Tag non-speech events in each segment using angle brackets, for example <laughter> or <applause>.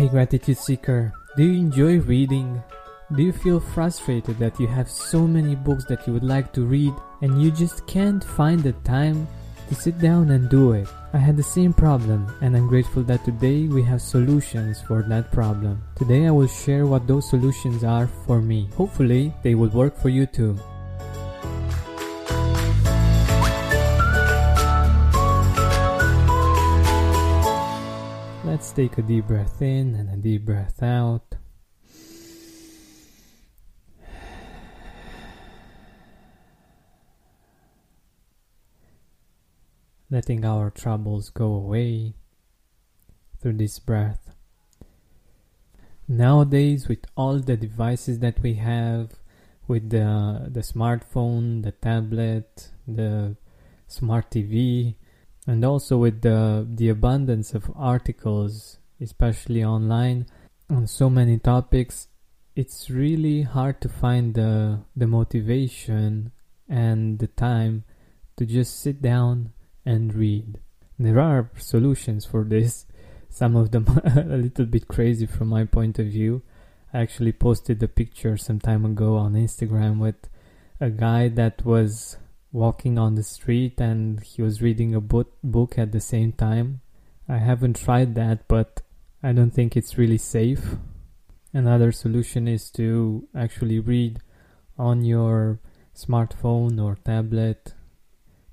Hey, Gratitude Seeker, do you enjoy reading? Do you feel frustrated that you have so many books that you would like to read and you just can't find the time to sit down and do it? I had the same problem and I'm grateful that today we have solutions for that problem. Today I will share what those solutions are for me. Hopefully, they will work for you too. Let's take a deep breath in and a deep breath out. Letting our troubles go away through this breath. Nowadays, with all the devices that we have, with the, the smartphone, the tablet, the smart TV, and also with the the abundance of articles especially online on so many topics it's really hard to find the the motivation and the time to just sit down and read. There are solutions for this. <laughs> Some of them <laughs> a little bit crazy from my point of view. I actually posted a picture some time ago on instagram with a guy that was walking on the street and he was reading a book at the same time. I haven't tried that, but I don't think it's really safe. Another solution is to actually read on your smartphone or tablet.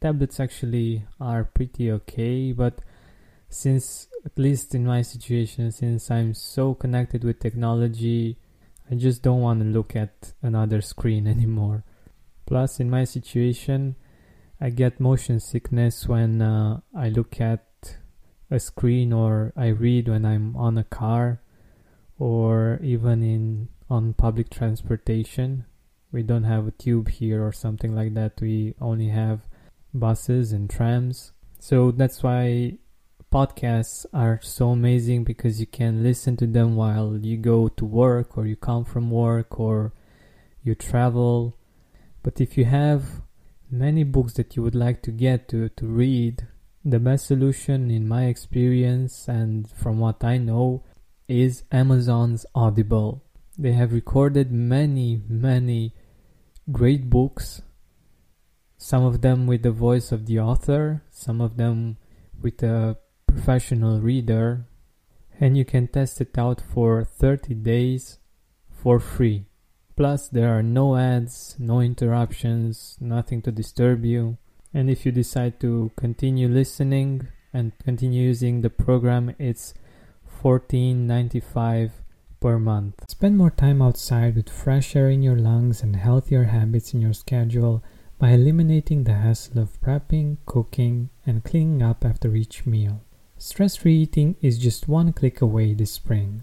Tablets actually are pretty okay, but since, at least in my situation, since I'm so connected with technology, I just don't want to look at another screen <laughs> anymore. Plus, in my situation, I get motion sickness when uh, I look at a screen or I read when I'm on a car or even in on public transportation. We don't have a tube here or something like that. We only have buses and trams. So that's why podcasts are so amazing because you can listen to them while you go to work or you come from work or you travel but if you have many books that you would like to get to, to read, the best solution, in my experience and from what I know, is Amazon's Audible. They have recorded many, many great books, some of them with the voice of the author, some of them with a professional reader, and you can test it out for 30 days for free. Plus, there are no ads, no interruptions, nothing to disturb you. And if you decide to continue listening and continue using the program, it's $14.95 per month. Spend more time outside with fresh air in your lungs and healthier habits in your schedule by eliminating the hassle of prepping, cooking, and cleaning up after each meal. Stress free eating is just one click away this spring.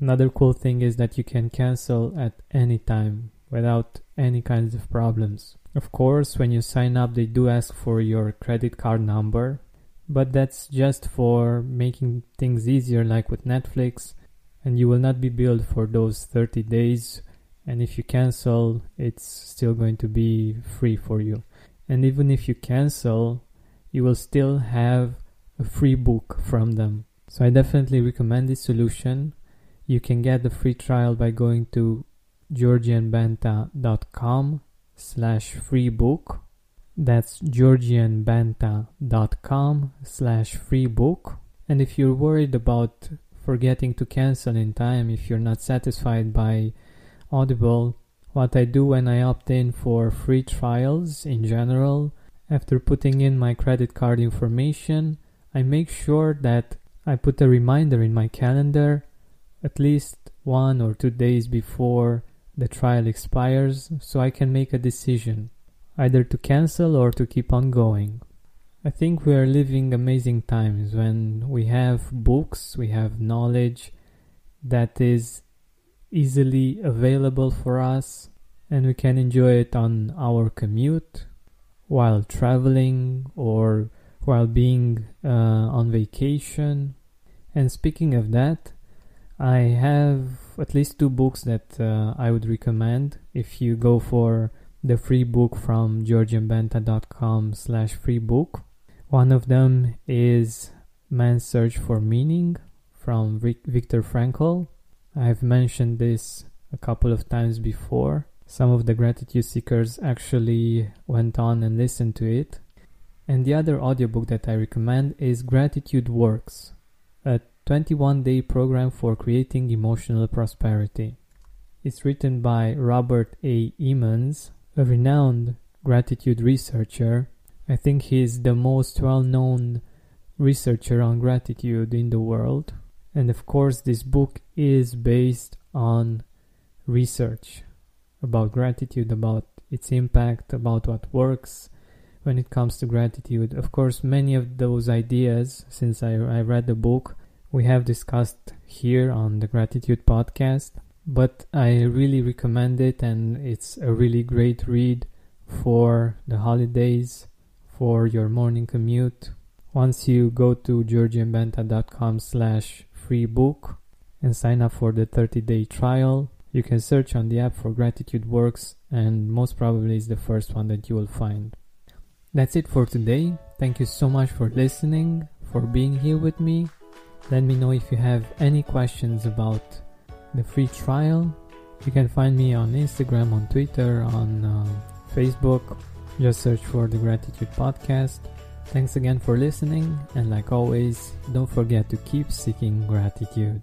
Another cool thing is that you can cancel at any time without any kinds of problems. Of course, when you sign up, they do ask for your credit card number, but that's just for making things easier, like with Netflix, and you will not be billed for those 30 days. And if you cancel, it's still going to be free for you. And even if you cancel, you will still have a free book from them. So I definitely recommend this solution. You can get the free trial by going to georgianbenta.com slash free book. That's georgianbenta.com slash free book. And if you're worried about forgetting to cancel in time, if you're not satisfied by Audible, what I do when I opt in for free trials in general, after putting in my credit card information, I make sure that I put a reminder in my calendar at least one or two days before the trial expires so I can make a decision either to cancel or to keep on going. I think we are living amazing times when we have books, we have knowledge that is easily available for us and we can enjoy it on our commute while traveling or while being uh, on vacation. And speaking of that, I have at least two books that uh, I would recommend if you go for the free book from georgianbenta.com slash free book. One of them is Man's Search for Meaning from Viktor Frankl. I've mentioned this a couple of times before. Some of the gratitude seekers actually went on and listened to it. And the other audiobook that I recommend is Gratitude Works, a 21 day program for creating emotional prosperity. It's written by Robert A. Emmons, a renowned gratitude researcher. I think he's the most well known researcher on gratitude in the world. And of course, this book is based on research about gratitude, about its impact, about what works when it comes to gratitude. Of course, many of those ideas, since I, I read the book, we have discussed here on the Gratitude Podcast, but I really recommend it and it's a really great read for the holidays, for your morning commute. Once you go to georgianbenta.com slash free book and sign up for the 30 day trial, you can search on the app for Gratitude Works and most probably is the first one that you will find. That's it for today. Thank you so much for listening, for being here with me let me know if you have any questions about the free trial. You can find me on Instagram, on Twitter, on uh, Facebook. Just search for the Gratitude Podcast. Thanks again for listening, and like always, don't forget to keep seeking gratitude.